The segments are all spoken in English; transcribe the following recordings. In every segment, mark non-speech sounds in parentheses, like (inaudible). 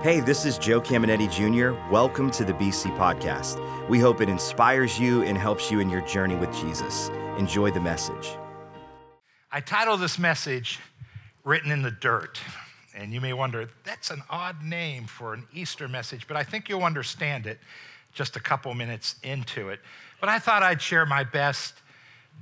Hey, this is Joe Caminiti Jr. Welcome to the BC Podcast. We hope it inspires you and helps you in your journey with Jesus. Enjoy the message. I title this message, Written in the Dirt. And you may wonder, that's an odd name for an Easter message, but I think you'll understand it just a couple minutes into it. But I thought I'd share my best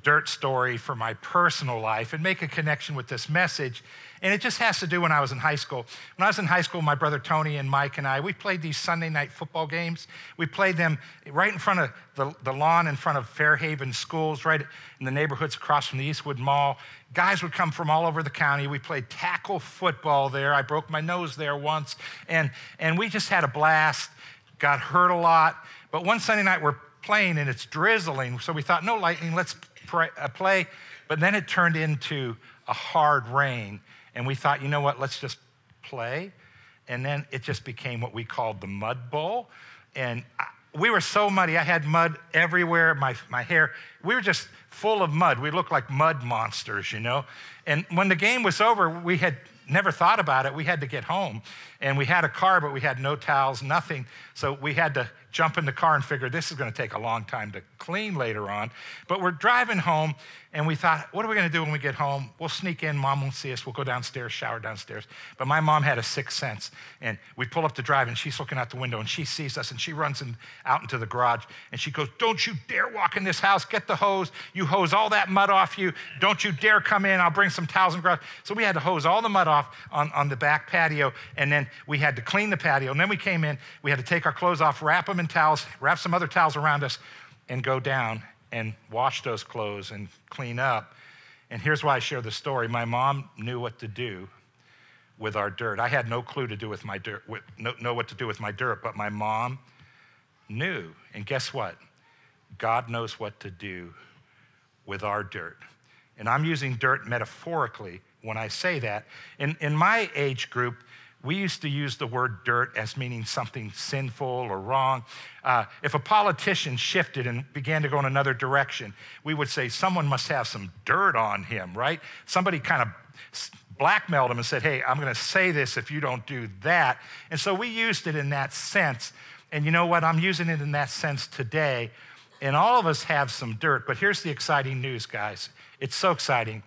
dirt story for my personal life and make a connection with this message. And it just has to do when I was in high school. When I was in high school, my brother Tony and Mike and I, we played these Sunday night football games. We played them right in front of the, the lawn in front of Fairhaven schools, right in the neighborhoods across from the Eastwood Mall. Guys would come from all over the county. We played tackle football there. I broke my nose there once. And, and we just had a blast, got hurt a lot. But one Sunday night, we're playing and it's drizzling. So we thought, no lightning, let's pray, uh, play. But then it turned into a hard rain. And we thought, you know what, let's just play. And then it just became what we called the mud bowl. And I, we were so muddy. I had mud everywhere, my, my hair. We were just full of mud. We looked like mud monsters, you know. And when the game was over, we had never thought about it. We had to get home. And we had a car, but we had no towels, nothing. So we had to jump in the car and figure this is going to take a long time to clean later on. But we're driving home and we thought, what are we going to do when we get home? We'll sneak in. Mom won't see us. We'll go downstairs, shower downstairs. But my mom had a sixth sense. And we pull up to drive and she's looking out the window and she sees us and she runs in, out into the garage and she goes, Don't you dare walk in this house. Get the hose. You hose all that mud off you. Don't you dare come in. I'll bring some towels and garage. So we had to hose all the mud off on, on the back patio. And then we had to clean the patio. And then we came in. We had to take our clothes off, wrap them in towels, wrap some other towels around us, and go down and wash those clothes and clean up. And here's why I share the story. My mom knew what to do with our dirt. I had no clue to do with my dirt, with, know, know what to do with my dirt, but my mom knew. And guess what? God knows what to do with our dirt. And I'm using dirt metaphorically when I say that. In, in my age group, we used to use the word dirt as meaning something sinful or wrong. Uh, if a politician shifted and began to go in another direction, we would say someone must have some dirt on him, right? Somebody kind of blackmailed him and said, hey, I'm going to say this if you don't do that. And so we used it in that sense. And you know what? I'm using it in that sense today. And all of us have some dirt. But here's the exciting news, guys. It's so exciting.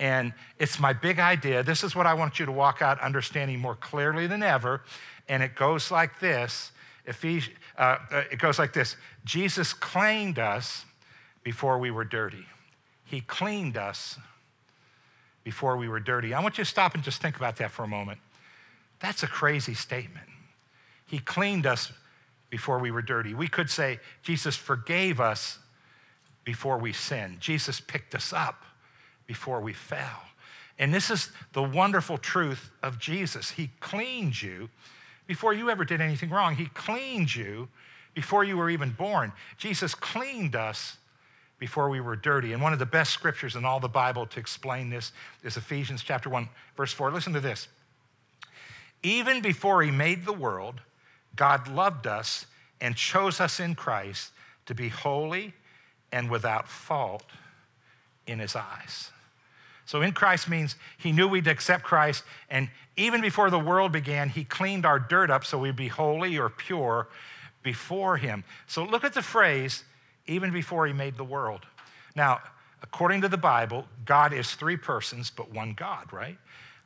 And it's my big idea. This is what I want you to walk out understanding more clearly than ever. And it goes like this. Ephes- uh, uh, it goes like this Jesus claimed us before we were dirty. He cleaned us before we were dirty. I want you to stop and just think about that for a moment. That's a crazy statement. He cleaned us before we were dirty. We could say Jesus forgave us before we sinned. Jesus picked us up before we fell. And this is the wonderful truth of Jesus. He cleaned you before you ever did anything wrong. He cleaned you before you were even born. Jesus cleaned us before we were dirty. And one of the best scriptures in all the Bible to explain this is Ephesians chapter 1 verse 4. Listen to this. Even before he made the world, God loved us and chose us in Christ to be holy and without fault in his eyes. So in Christ means he knew we'd accept Christ, and even before the world began, he cleaned our dirt up so we'd be holy or pure before him. So look at the phrase, even before he made the world. Now, according to the Bible, God is three persons, but one God, right?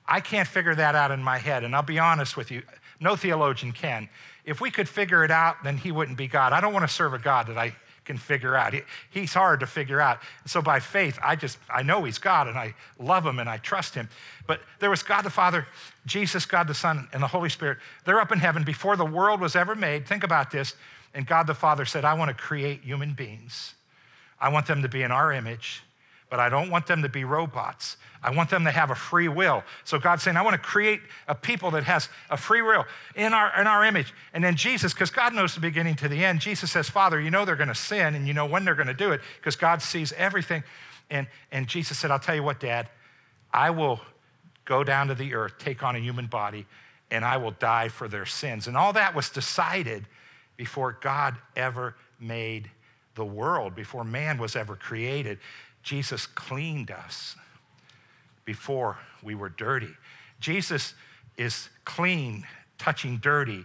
I can't figure that out in my head, and I'll be honest with you, no theologian can. If we could figure it out, then he wouldn't be God. I don't want to serve a God that I can figure out. He, he's hard to figure out. So by faith, I just, I know he's God and I love him and I trust him. But there was God the Father, Jesus, God the Son, and the Holy Spirit. They're up in heaven before the world was ever made. Think about this. And God the Father said, I want to create human beings. I want them to be in our image but I don't want them to be robots. I want them to have a free will. So God's saying, I want to create a people that has a free will in our, in our image. And then Jesus, because God knows the beginning to the end, Jesus says, Father, you know they're going to sin and you know when they're going to do it because God sees everything. And, and Jesus said, I'll tell you what, Dad, I will go down to the earth, take on a human body, and I will die for their sins. And all that was decided before God ever made the world, before man was ever created. Jesus cleaned us before we were dirty. Jesus is clean touching dirty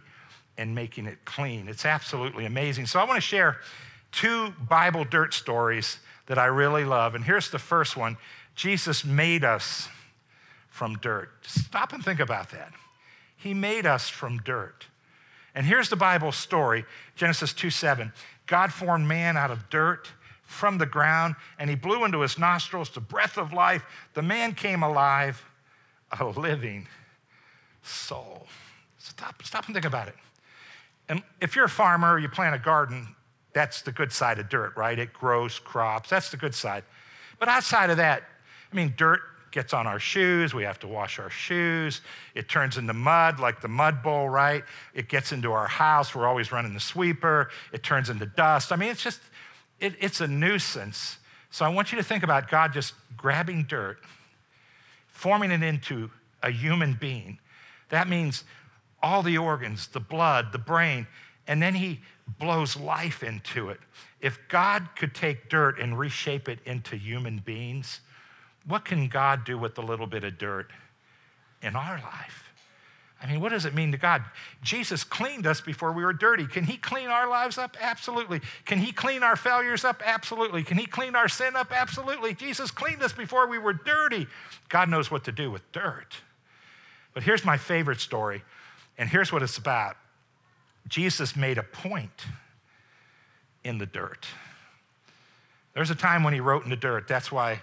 and making it clean. It's absolutely amazing. So I want to share two Bible dirt stories that I really love. And here's the first one Jesus made us from dirt. Stop and think about that. He made us from dirt. And here's the Bible story Genesis 2 7. God formed man out of dirt from the ground, and he blew into his nostrils the breath of life. The man came alive, a living soul. Stop, stop and think about it. And if you're a farmer, you plant a garden, that's the good side of dirt, right? It grows crops. That's the good side. But outside of that, I mean, dirt gets on our shoes. We have to wash our shoes. It turns into mud, like the mud bowl, right? It gets into our house. We're always running the sweeper. It turns into dust. I mean, it's just, it, it's a nuisance. So I want you to think about God just grabbing dirt, forming it into a human being. That means all the organs, the blood, the brain, and then he blows life into it. If God could take dirt and reshape it into human beings, what can God do with a little bit of dirt in our life? I mean, what does it mean to God? Jesus cleaned us before we were dirty. Can He clean our lives up? Absolutely. Can He clean our failures up? Absolutely. Can He clean our sin up? Absolutely. Jesus cleaned us before we were dirty. God knows what to do with dirt. But here's my favorite story, and here's what it's about Jesus made a point in the dirt. There's a time when He wrote in the dirt. That's why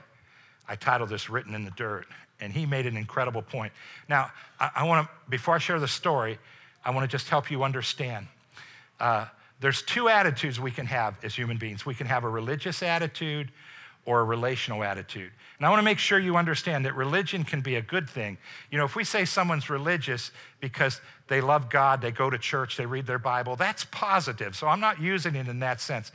I titled this Written in the Dirt, and he made an incredible point. Now, I, I want to, before I share the story, I want to just help you understand. Uh, there's two attitudes we can have as human beings we can have a religious attitude or a relational attitude. And I want to make sure you understand that religion can be a good thing. You know, if we say someone's religious because they love God, they go to church, they read their Bible, that's positive. So I'm not using it in that sense.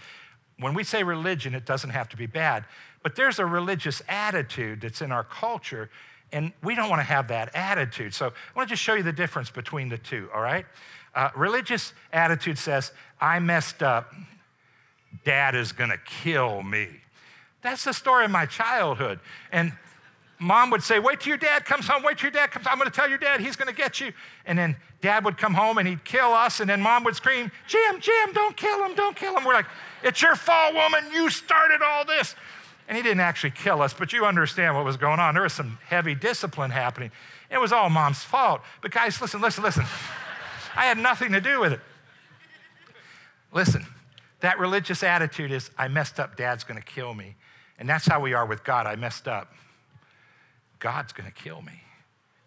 When we say religion, it doesn't have to be bad. But there's a religious attitude that's in our culture, and we don't want to have that attitude. So I want to just show you the difference between the two, all right? Uh, religious attitude says, I messed up, dad is going to kill me. That's the story of my childhood. And mom would say, Wait till your dad comes home, wait till your dad comes home. I'm to tell your dad he's to get you. And then dad would come home and he'd kill us. And then mom would scream, Jim, Jim, don't kill him, don't kill him. We're like, It's your fault, woman. You started all this. And he didn't actually kill us, but you understand what was going on. There was some heavy discipline happening. It was all mom's fault. But guys, listen, listen, listen. I had nothing to do with it. Listen, that religious attitude is I messed up, dad's gonna kill me. And that's how we are with God. I messed up. God's gonna kill me.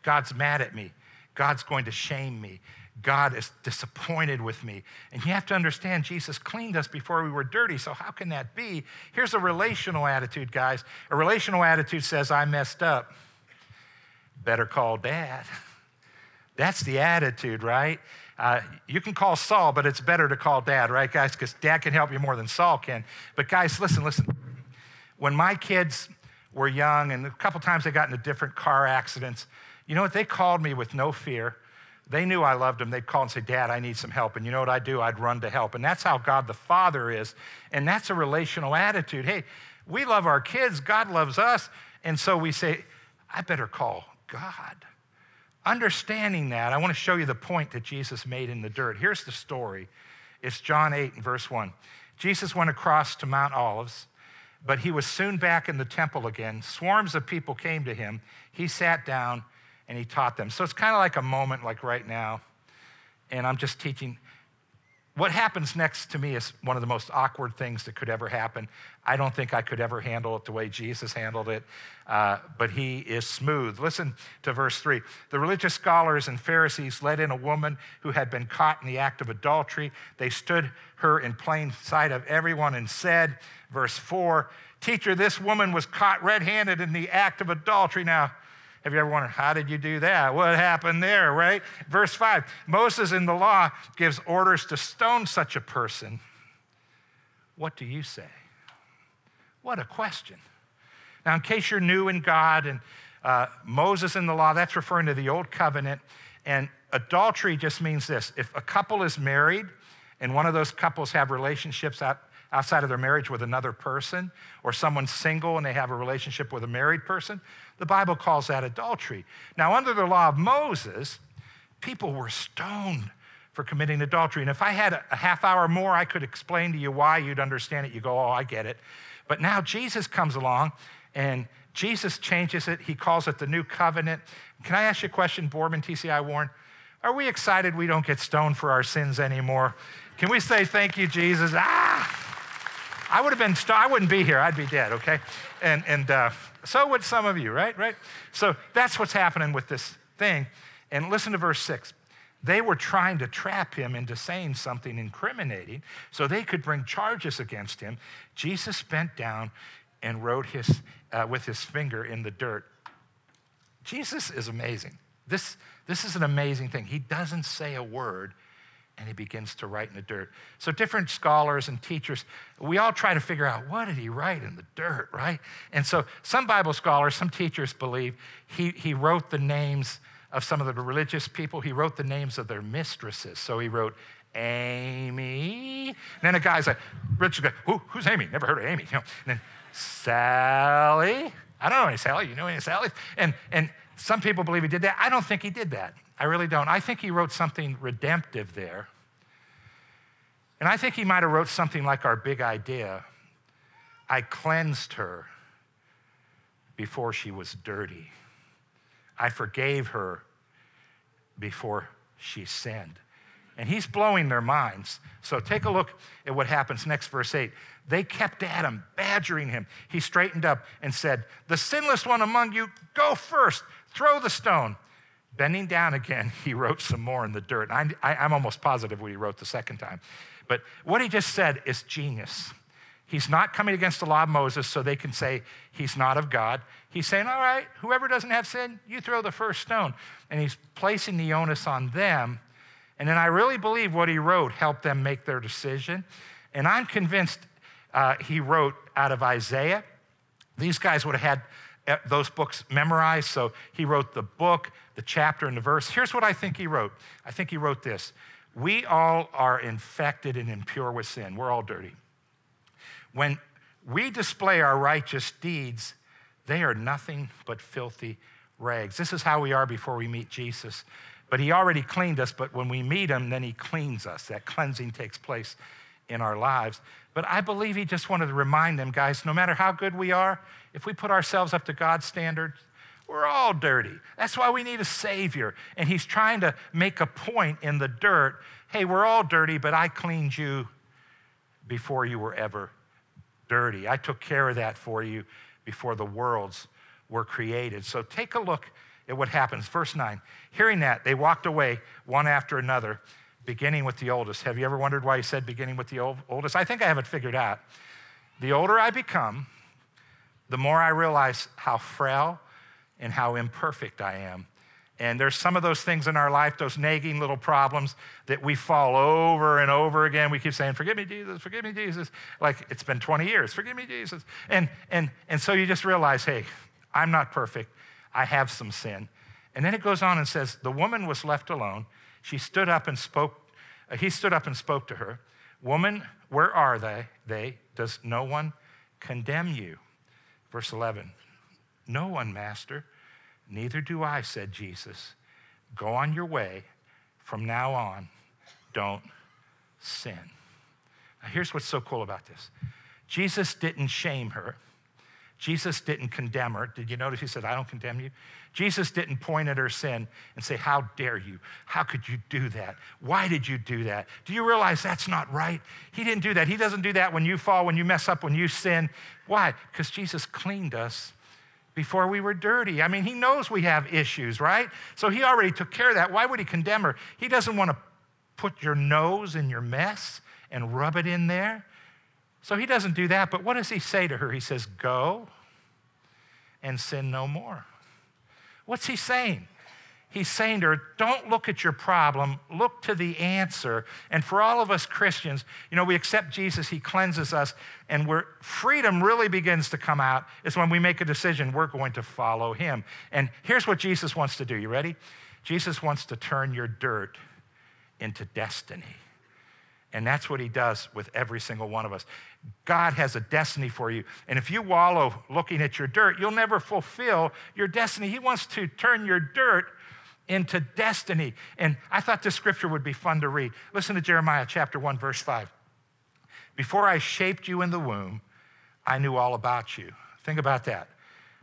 God's mad at me. God's going to shame me. God is disappointed with me. And you have to understand, Jesus cleaned us before we were dirty. So, how can that be? Here's a relational attitude, guys. A relational attitude says, I messed up. Better call dad. (laughs) That's the attitude, right? Uh, you can call Saul, but it's better to call dad, right, guys? Because dad can help you more than Saul can. But, guys, listen, listen. When my kids were young, and a couple times they got into different car accidents, you know what? They called me with no fear. They knew I loved them. They'd call and say, Dad, I need some help. And you know what I'd do? I'd run to help. And that's how God the Father is. And that's a relational attitude. Hey, we love our kids, God loves us. And so we say, I better call God. Understanding that, I want to show you the point that Jesus made in the dirt. Here's the story it's John 8 and verse 1. Jesus went across to Mount Olives, but he was soon back in the temple again. Swarms of people came to him. He sat down and he taught them. So it's kind of like a moment like right now, and I'm just teaching. What happens next to me is one of the most awkward things that could ever happen. I don't think I could ever handle it the way Jesus handled it, uh, but he is smooth. Listen to verse 3. The religious scholars and Pharisees led in a woman who had been caught in the act of adultery. They stood her in plain sight of everyone and said, verse 4, Teacher, this woman was caught red handed in the act of adultery. Now, have you ever wondered, how did you do that? What happened there, right? Verse 5 Moses in the law gives orders to stone such a person. What do you say? What a question. Now, in case you're new in God and uh, Moses in the law, that's referring to the old covenant. And adultery just means this if a couple is married and one of those couples have relationships out, outside of their marriage with another person, or someone's single and they have a relationship with a married person, the Bible calls that adultery. Now, under the law of Moses, people were stoned for committing adultery. And if I had a half hour more, I could explain to you why you'd understand it. You go, oh, I get it. But now Jesus comes along and Jesus changes it. He calls it the new covenant. Can I ask you a question, Boardman, TCI Warren? Are we excited we don't get stoned for our sins anymore? Can we say thank you, Jesus? Ah! I would have been, st- I wouldn't be here. I'd be dead, okay? And, and uh, so would some of you, right? Right? So that's what's happening with this thing. And listen to verse six. They were trying to trap him into saying something incriminating so they could bring charges against him. Jesus bent down and wrote his, uh, with his finger in the dirt. Jesus is amazing. This, this is an amazing thing. He doesn't say a word and he begins to write in the dirt. So, different scholars and teachers, we all try to figure out what did he write in the dirt, right? And so, some Bible scholars, some teachers believe he, he wrote the names of some of the religious people. He wrote the names of their mistresses. So, he wrote Amy. And then a guy's like, Richard, Who, who's Amy? Never heard of Amy. You know, and then Sally. I don't know any Sally. You know any Sally? And, and some people believe he did that. I don't think he did that. I really don't. I think he wrote something redemptive there. And I think he might have wrote something like our big idea. I cleansed her before she was dirty. I forgave her before she sinned. And he's blowing their minds. So take a look at what happens next, verse 8. They kept at him, badgering him. He straightened up and said, The sinless one among you, go first, throw the stone. Bending down again, (laughs) he wrote some more in the dirt. I, am almost positive what he wrote the second time. But what he just said is genius. He's not coming against the law of Moses so they can say he's not of God. He's saying, all right, whoever doesn't have sin, you throw the first stone. And he's placing the onus on them. And then I really believe what he wrote helped them make their decision. And I'm convinced uh, he wrote out of Isaiah. These guys would have had those books memorized. So he wrote the book, the chapter, and the verse. Here's what I think he wrote I think he wrote this We all are infected and impure with sin, we're all dirty. When we display our righteous deeds, they are nothing but filthy rags. This is how we are before we meet Jesus. But he already cleaned us, but when we meet him, then he cleans us. That cleansing takes place in our lives. But I believe he just wanted to remind them, guys, no matter how good we are, if we put ourselves up to God's standards, we're all dirty. That's why we need a Savior. And He's trying to make a point in the dirt hey, we're all dirty, but I cleaned you before you were ever dirty. I took care of that for you before the worlds were created. So take a look at what happens. Verse 9 Hearing that, they walked away one after another, beginning with the oldest. Have you ever wondered why He said beginning with the oldest? I think I have it figured out. The older I become, the more I realize how frail and how imperfect I am. And there's some of those things in our life, those nagging little problems that we fall over and over again. We keep saying, Forgive me, Jesus, forgive me, Jesus. Like it's been 20 years, forgive me, Jesus. And, and, and so you just realize, hey, I'm not perfect. I have some sin. And then it goes on and says, The woman was left alone. She stood up and spoke, uh, he stood up and spoke to her. Woman, where are they? They, does no one condemn you? Verse 11 No one, Master. Neither do I, said Jesus. Go on your way. From now on, don't sin. Now, here's what's so cool about this Jesus didn't shame her. Jesus didn't condemn her. Did you notice he said, I don't condemn you? Jesus didn't point at her sin and say, How dare you? How could you do that? Why did you do that? Do you realize that's not right? He didn't do that. He doesn't do that when you fall, when you mess up, when you sin. Why? Because Jesus cleaned us before we were dirty. I mean, he knows we have issues, right? So he already took care of that. Why would he condemn her? He doesn't want to put your nose in your mess and rub it in there. So he doesn't do that. But what does he say to her? He says, Go and sin no more. What's he saying? He's saying to her, don't look at your problem, look to the answer. And for all of us Christians, you know, we accept Jesus, he cleanses us, and where freedom really begins to come out is when we make a decision, we're going to follow him. And here's what Jesus wants to do. You ready? Jesus wants to turn your dirt into destiny. And that's what he does with every single one of us. God has a destiny for you. And if you wallow looking at your dirt, you'll never fulfill your destiny. He wants to turn your dirt into destiny. And I thought this scripture would be fun to read. Listen to Jeremiah chapter 1, verse 5. Before I shaped you in the womb, I knew all about you. Think about that.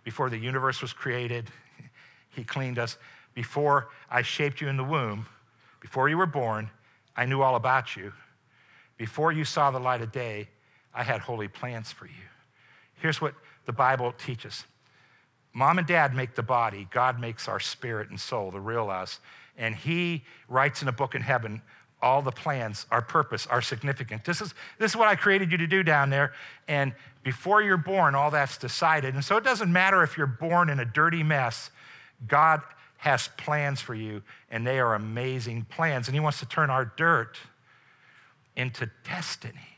Before the universe was created, (laughs) He cleaned us. Before I shaped you in the womb, before you were born, I knew all about you. Before you saw the light of day, I had holy plans for you. Here's what the Bible teaches Mom and dad make the body, God makes our spirit and soul, the real us. And He writes in a book in heaven all the plans, our purpose, our significance. This is, this is what I created you to do down there. And before you're born, all that's decided. And so it doesn't matter if you're born in a dirty mess, God has plans for you, and they are amazing plans. And He wants to turn our dirt into destiny.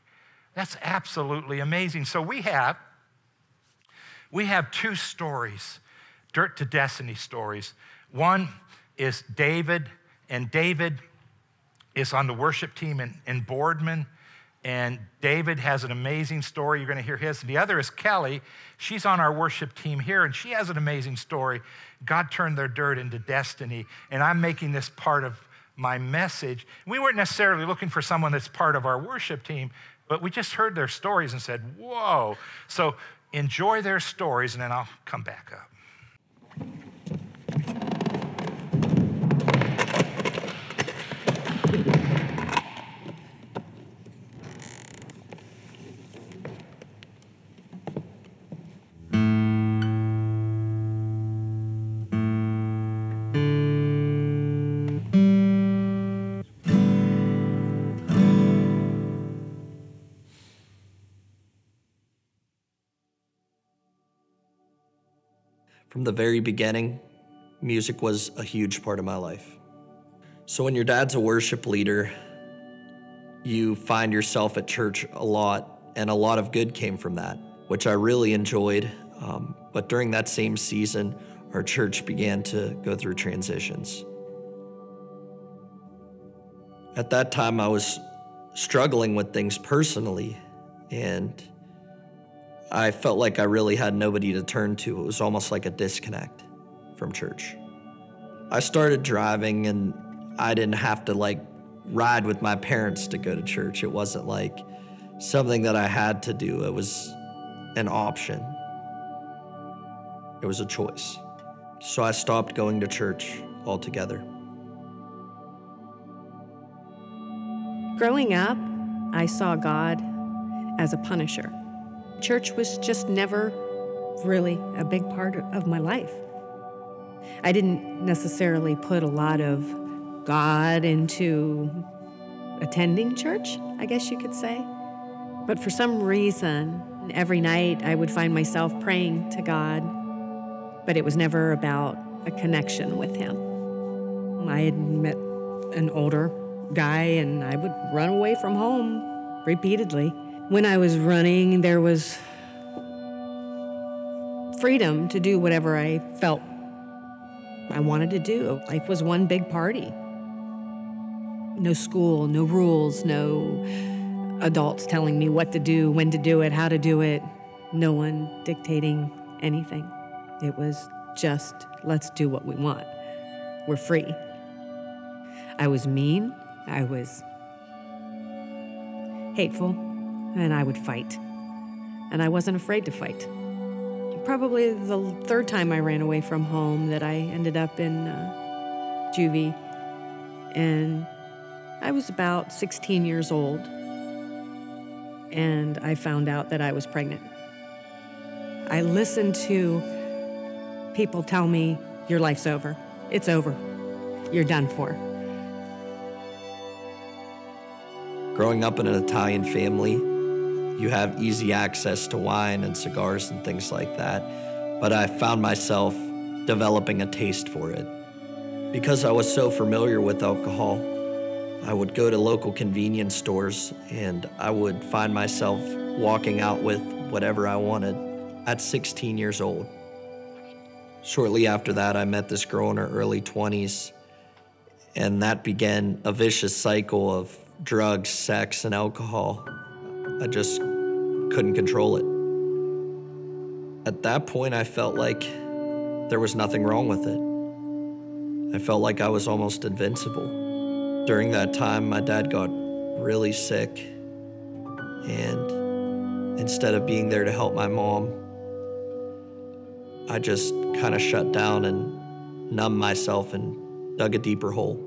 That's absolutely amazing. So we have we have two stories, dirt to destiny stories. One is David, and David is on the worship team in, in Boardman. And David has an amazing story. You're going to hear his. The other is Kelly. She's on our worship team here, and she has an amazing story. God turned their dirt into destiny. And I'm making this part of my message. We weren't necessarily looking for someone that's part of our worship team, but we just heard their stories and said, Whoa. So enjoy their stories, and then I'll come back up. From the very beginning, music was a huge part of my life. So when your dad's a worship leader, you find yourself at church a lot, and a lot of good came from that, which I really enjoyed. Um, but during that same season, our church began to go through transitions. At that time, I was struggling with things personally, and I felt like I really had nobody to turn to. It was almost like a disconnect from church. I started driving and I didn't have to like ride with my parents to go to church. It wasn't like something that I had to do, it was an option. It was a choice. So I stopped going to church altogether. Growing up, I saw God as a punisher church was just never really a big part of my life. I didn't necessarily put a lot of God into attending church, I guess you could say. But for some reason, every night I would find myself praying to God, but it was never about a connection with Him. I had met an older guy and I would run away from home repeatedly. When I was running, there was freedom to do whatever I felt I wanted to do. Life was one big party. No school, no rules, no adults telling me what to do, when to do it, how to do it, no one dictating anything. It was just, let's do what we want. We're free. I was mean, I was hateful, and I would fight. And I wasn't afraid to fight. Probably the third time I ran away from home that I ended up in uh, juvie. And I was about 16 years old. And I found out that I was pregnant. I listened to people tell me, Your life's over. It's over. You're done for. Growing up in an Italian family, you have easy access to wine and cigars and things like that. But I found myself developing a taste for it. Because I was so familiar with alcohol, I would go to local convenience stores and I would find myself walking out with whatever I wanted at 16 years old. Shortly after that, I met this girl in her early 20s, and that began a vicious cycle of drugs, sex, and alcohol. I just couldn't control it. At that point, I felt like there was nothing wrong with it. I felt like I was almost invincible. During that time, my dad got really sick, and instead of being there to help my mom, I just kind of shut down and numbed myself and dug a deeper hole.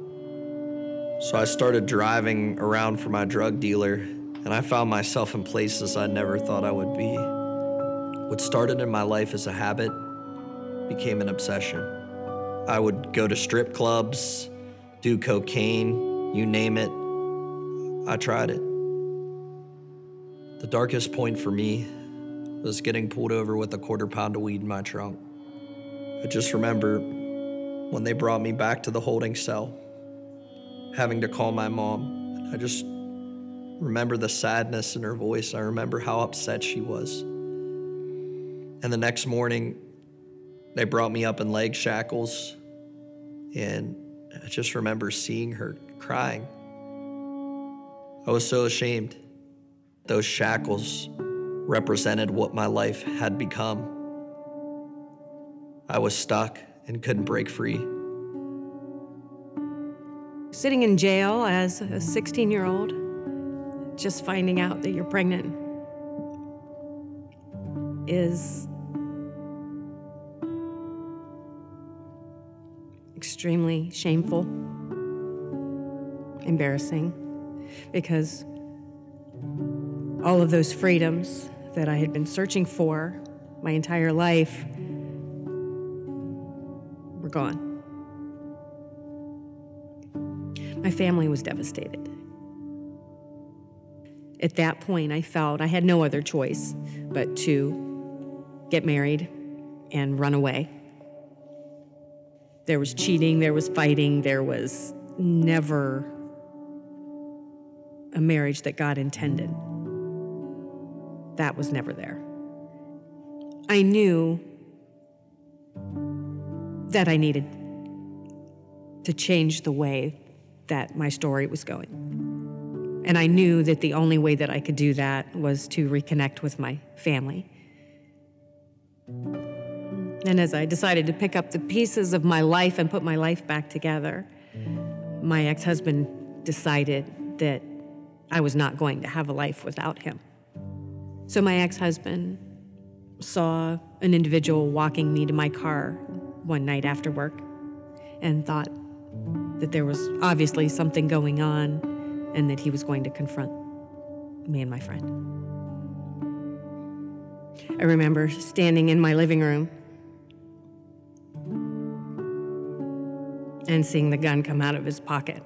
So I started driving around for my drug dealer, and I found myself in places I never thought I would be. What started in my life as a habit became an obsession. I would go to strip clubs, do cocaine, you name it. I tried it. The darkest point for me was getting pulled over with a quarter pound of weed in my trunk. I just remember when they brought me back to the holding cell, having to call my mom. I just remember the sadness in her voice. I remember how upset she was. And the next morning, they brought me up in leg shackles, and I just remember seeing her crying. I was so ashamed. Those shackles represented what my life had become. I was stuck and couldn't break free. Sitting in jail as a 16 year old, just finding out that you're pregnant is extremely shameful, embarrassing, because all of those freedoms that I had been searching for my entire life were gone. My family was devastated. At that point, I felt I had no other choice but to get married and run away. There was cheating, there was fighting, there was never a marriage that God intended. That was never there. I knew that I needed to change the way that my story was going. And I knew that the only way that I could do that was to reconnect with my family. And as I decided to pick up the pieces of my life and put my life back together, my ex husband decided that I was not going to have a life without him. So my ex husband saw an individual walking me to my car one night after work and thought that there was obviously something going on and that he was going to confront me and my friend. I remember standing in my living room and seeing the gun come out of his pocket.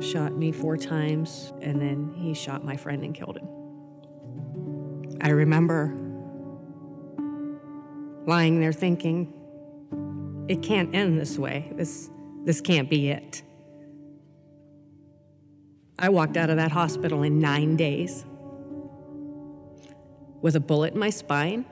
Shot me four times, and then he shot my friend and killed him. I remember lying there thinking, it can't end this way. This, this can't be it. I walked out of that hospital in nine days with a bullet in my spine,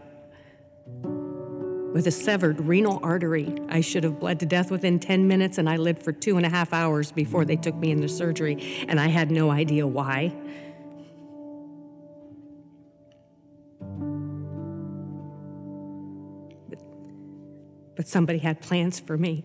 with a severed renal artery. I should have bled to death within 10 minutes, and I lived for two and a half hours before they took me into surgery, and I had no idea why. but somebody had plans for me.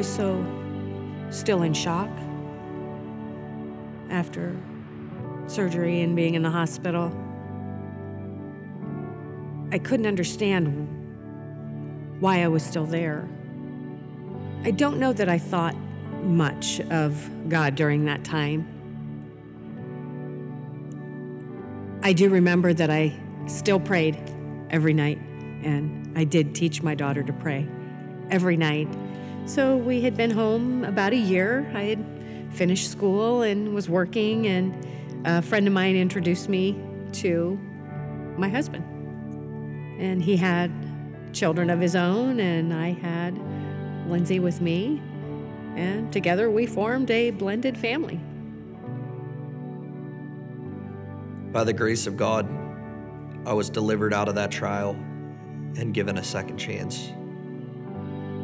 Was so still in shock after surgery and being in the hospital. I couldn't understand why I was still there. I don't know that I thought much of God during that time. I do remember that I still prayed every night, and I did teach my daughter to pray every night. So we had been home about a year. I had finished school and was working, and a friend of mine introduced me to my husband. And he had children of his own, and I had Lindsay with me. And together we formed a blended family. By the grace of God, I was delivered out of that trial and given a second chance.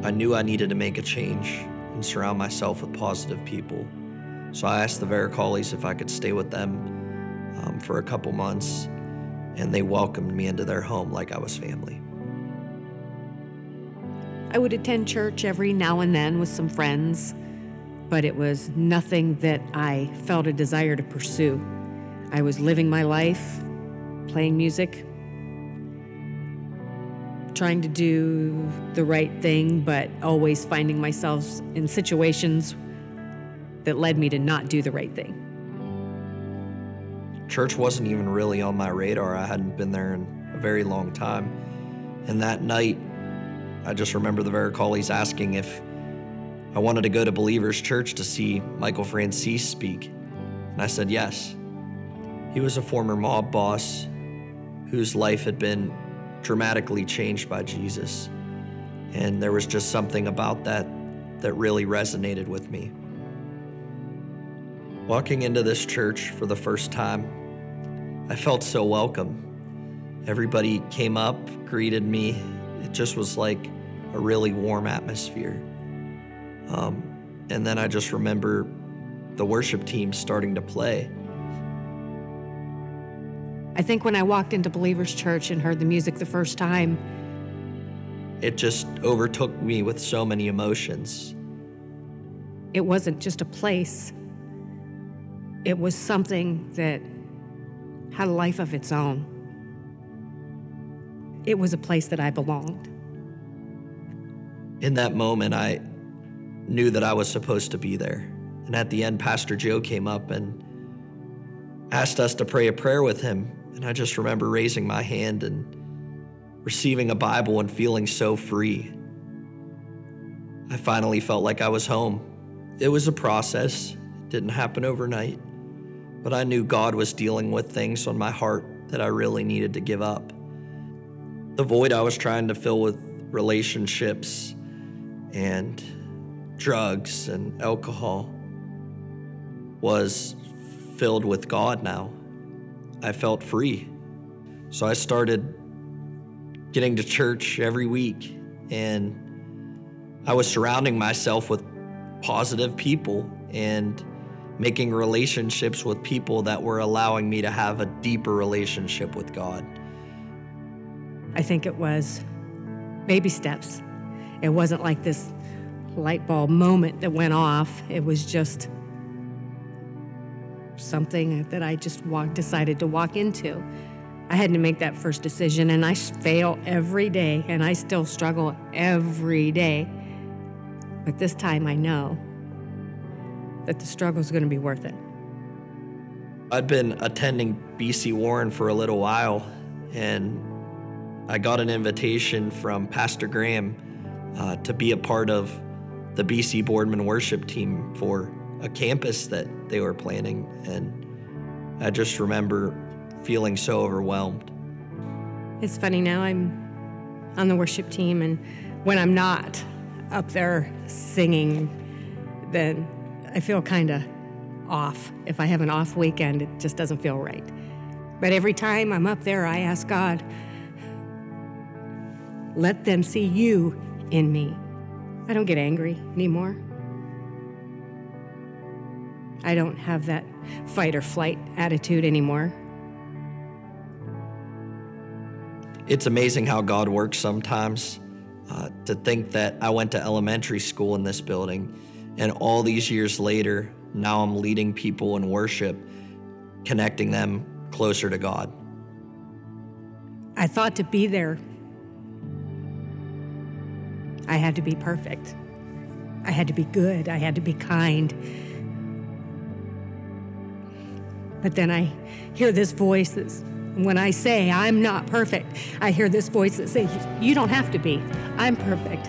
I knew I needed to make a change and surround myself with positive people. So I asked the Vericalis if I could stay with them um, for a couple months, and they welcomed me into their home like I was family. I would attend church every now and then with some friends, but it was nothing that I felt a desire to pursue. I was living my life, playing music, trying to do the right thing, but always finding myself in situations that led me to not do the right thing. Church wasn't even really on my radar. I hadn't been there in a very long time. And that night, I just remember the Vericalis asking if I wanted to go to Believers Church to see Michael Francis speak. And I said yes. He was a former mob boss whose life had been dramatically changed by Jesus. And there was just something about that that really resonated with me. Walking into this church for the first time, I felt so welcome. Everybody came up, greeted me. It just was like a really warm atmosphere. Um, and then I just remember the worship team starting to play. I think when I walked into Believers Church and heard the music the first time, It just overtook me with so many emotions. it wasn't just a place, it was something that had a life of its own. It was a place that I belonged. In that moment, I knew that I was supposed to be there. And at the end, Pastor Joe came up and asked us to pray a prayer with him. And I just remember raising my hand and receiving a Bible and feeling so free. I finally felt like I was home. It was a process, it didn't happen overnight, but I knew God was dealing with things on my heart that I really needed to give up. The void I was trying to fill with relationships and drugs and alcohol was filled with God now. I felt free. So I started getting to church every week and I was surrounding myself with positive people and making relationships with people that were allowing me to have a deeper relationship with God. I think it was baby steps. It wasn't like this light bulb moment that went off. It was just something that I just walked, decided to walk into. I had to make that first decision, and I fail every day, and I still struggle every day. But this time I know that the struggle is going to be worth it. I'd been attending BC Warren for a little while, and I got an invitation from Pastor Graham uh, to be a part of the BC Boardman worship team for a campus that they were planning. And I just remember feeling so overwhelmed. It's funny now I'm on the worship team, and when I'm not up there singing, then I feel kind of off. If I have an off weekend, it just doesn't feel right. But every time I'm up there, I ask God, let them see you in me. I don't get angry anymore. I don't have that fight or flight attitude anymore. It's amazing how God works sometimes. Uh, to think that I went to elementary school in this building, and all these years later, now I'm leading people in worship, connecting them closer to God. I thought to be there, I had to be perfect. I had to be good. I had to be kind. But then I hear this voice that's, when I say I'm not perfect, I hear this voice that says, You don't have to be. I'm perfect.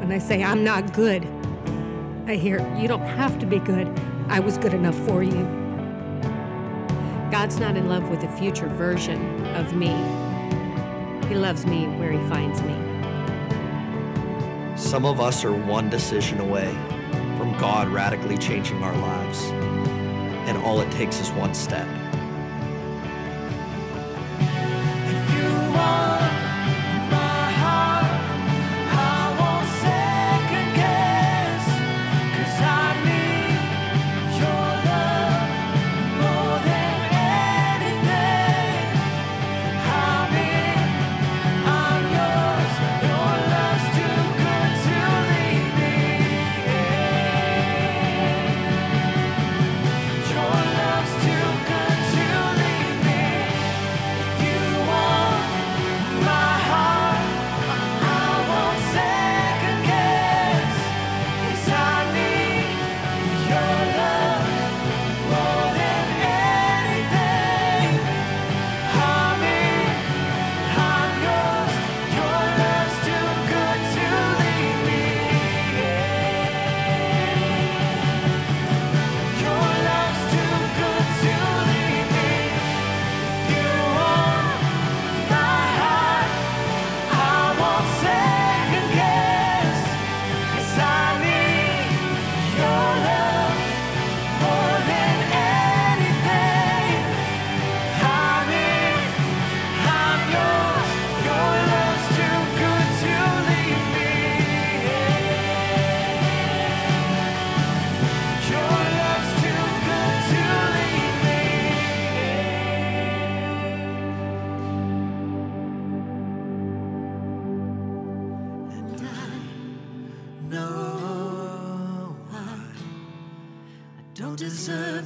When I say I'm not good, I hear, You don't have to be good. I was good enough for you. God's not in love with a future version of me. He loves me where He finds me. Some of us are one decision away from God radically changing our lives, and all it takes is one step.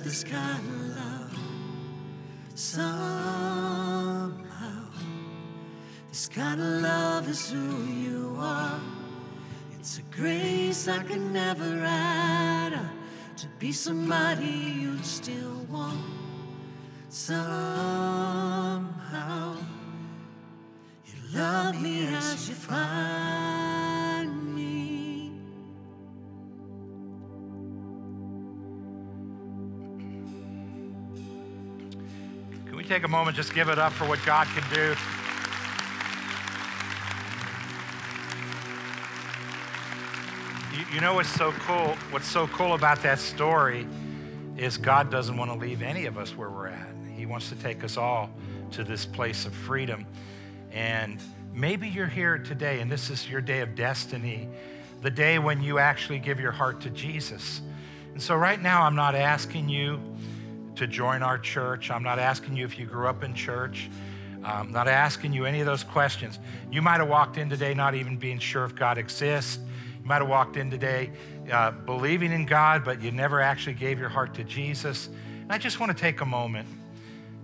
This kind of love. Somehow, this kind of love is who you are. It's a grace I can never add up to be somebody you'd still want. Somehow, you love me as you find we take a moment, just give it up for what God can do? You, you know what's so cool? What's so cool about that story is God doesn't want to leave any of us where we're at. He wants to take us all to this place of freedom. And maybe you're here today and this is your day of destiny, the day when you actually give your heart to Jesus. And so, right now, I'm not asking you to join our church. I'm not asking you if you grew up in church. I'm not asking you any of those questions. You might have walked in today not even being sure if God exists. You might have walked in today uh, believing in God, but you never actually gave your heart to Jesus. And I just want to take a moment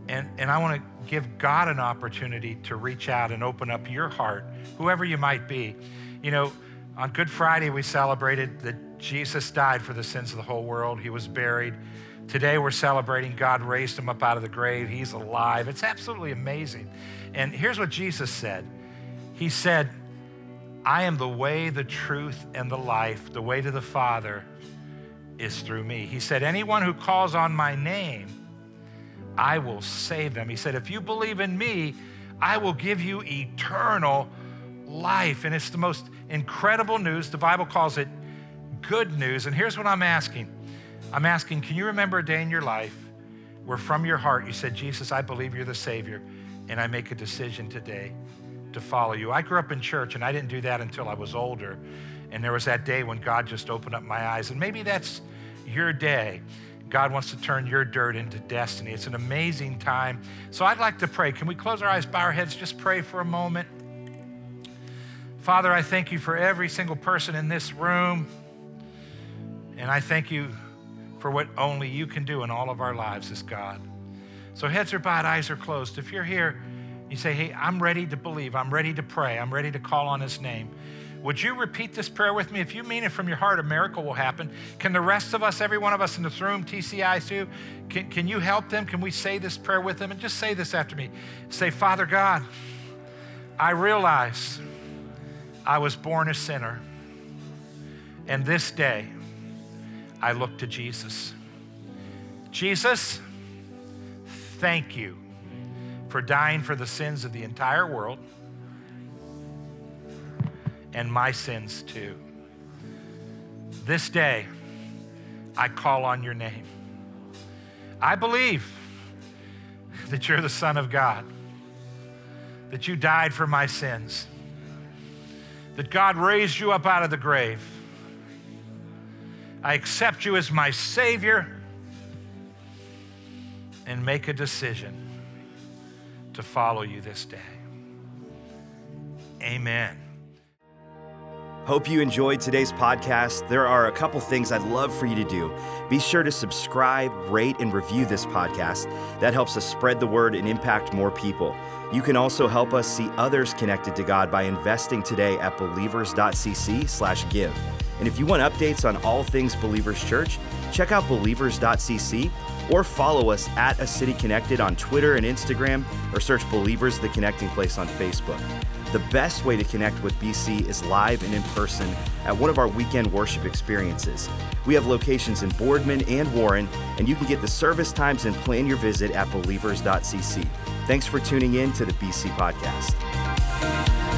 and, and I want to give God an opportunity to reach out and open up your heart, whoever you might be. You know, on Good Friday, we celebrated that Jesus died for the sins of the whole world. He was buried. Today, we're celebrating God raised him up out of the grave. He's alive. It's absolutely amazing. And here's what Jesus said He said, I am the way, the truth, and the life. The way to the Father is through me. He said, Anyone who calls on my name, I will save them. He said, If you believe in me, I will give you eternal life. And it's the most incredible news. The Bible calls it good news. And here's what I'm asking I'm asking, can you remember a day in your life where from your heart you said, Jesus, I believe you're the Savior, and I make a decision today to follow you. I grew up in church and I didn't do that until I was older. And there was that day when God just opened up my eyes. And maybe that's your day. God wants to turn your dirt into destiny. It's an amazing time. So I'd like to pray. Can we close our eyes, bow our heads, just pray for a moment? Father, I thank you for every single person in this room. And I thank you for what only you can do in all of our lives as God. So heads are bowed, eyes are closed. If you're here, you say, Hey, I'm ready to believe. I'm ready to pray. I'm ready to call on his name. Would you repeat this prayer with me? If you mean it from your heart, a miracle will happen. Can the rest of us, every one of us in this room, TCI too, can, can you help them? Can we say this prayer with them? And just say this after me. Say, Father God, I realize I was born a sinner. And this day, I look to Jesus. Jesus, thank you for dying for the sins of the entire world and my sins too. This day, I call on your name. I believe that you're the Son of God, that you died for my sins, that God raised you up out of the grave. I accept you as my Savior and make a decision to follow you this day. Amen. Hope you enjoyed today's podcast. There are a couple things I'd love for you to do. Be sure to subscribe, rate, and review this podcast. That helps us spread the word and impact more people. You can also help us see others connected to God by investing today at believers.cc/give. And if you want updates on all things Believers Church, check out believers.cc or follow us at A City Connected on Twitter and Instagram or search Believers the Connecting Place on Facebook. The best way to connect with BC is live and in person at one of our weekend worship experiences. We have locations in Boardman and Warren, and you can get the service times and plan your visit at believers.cc. Thanks for tuning in to the BC Podcast.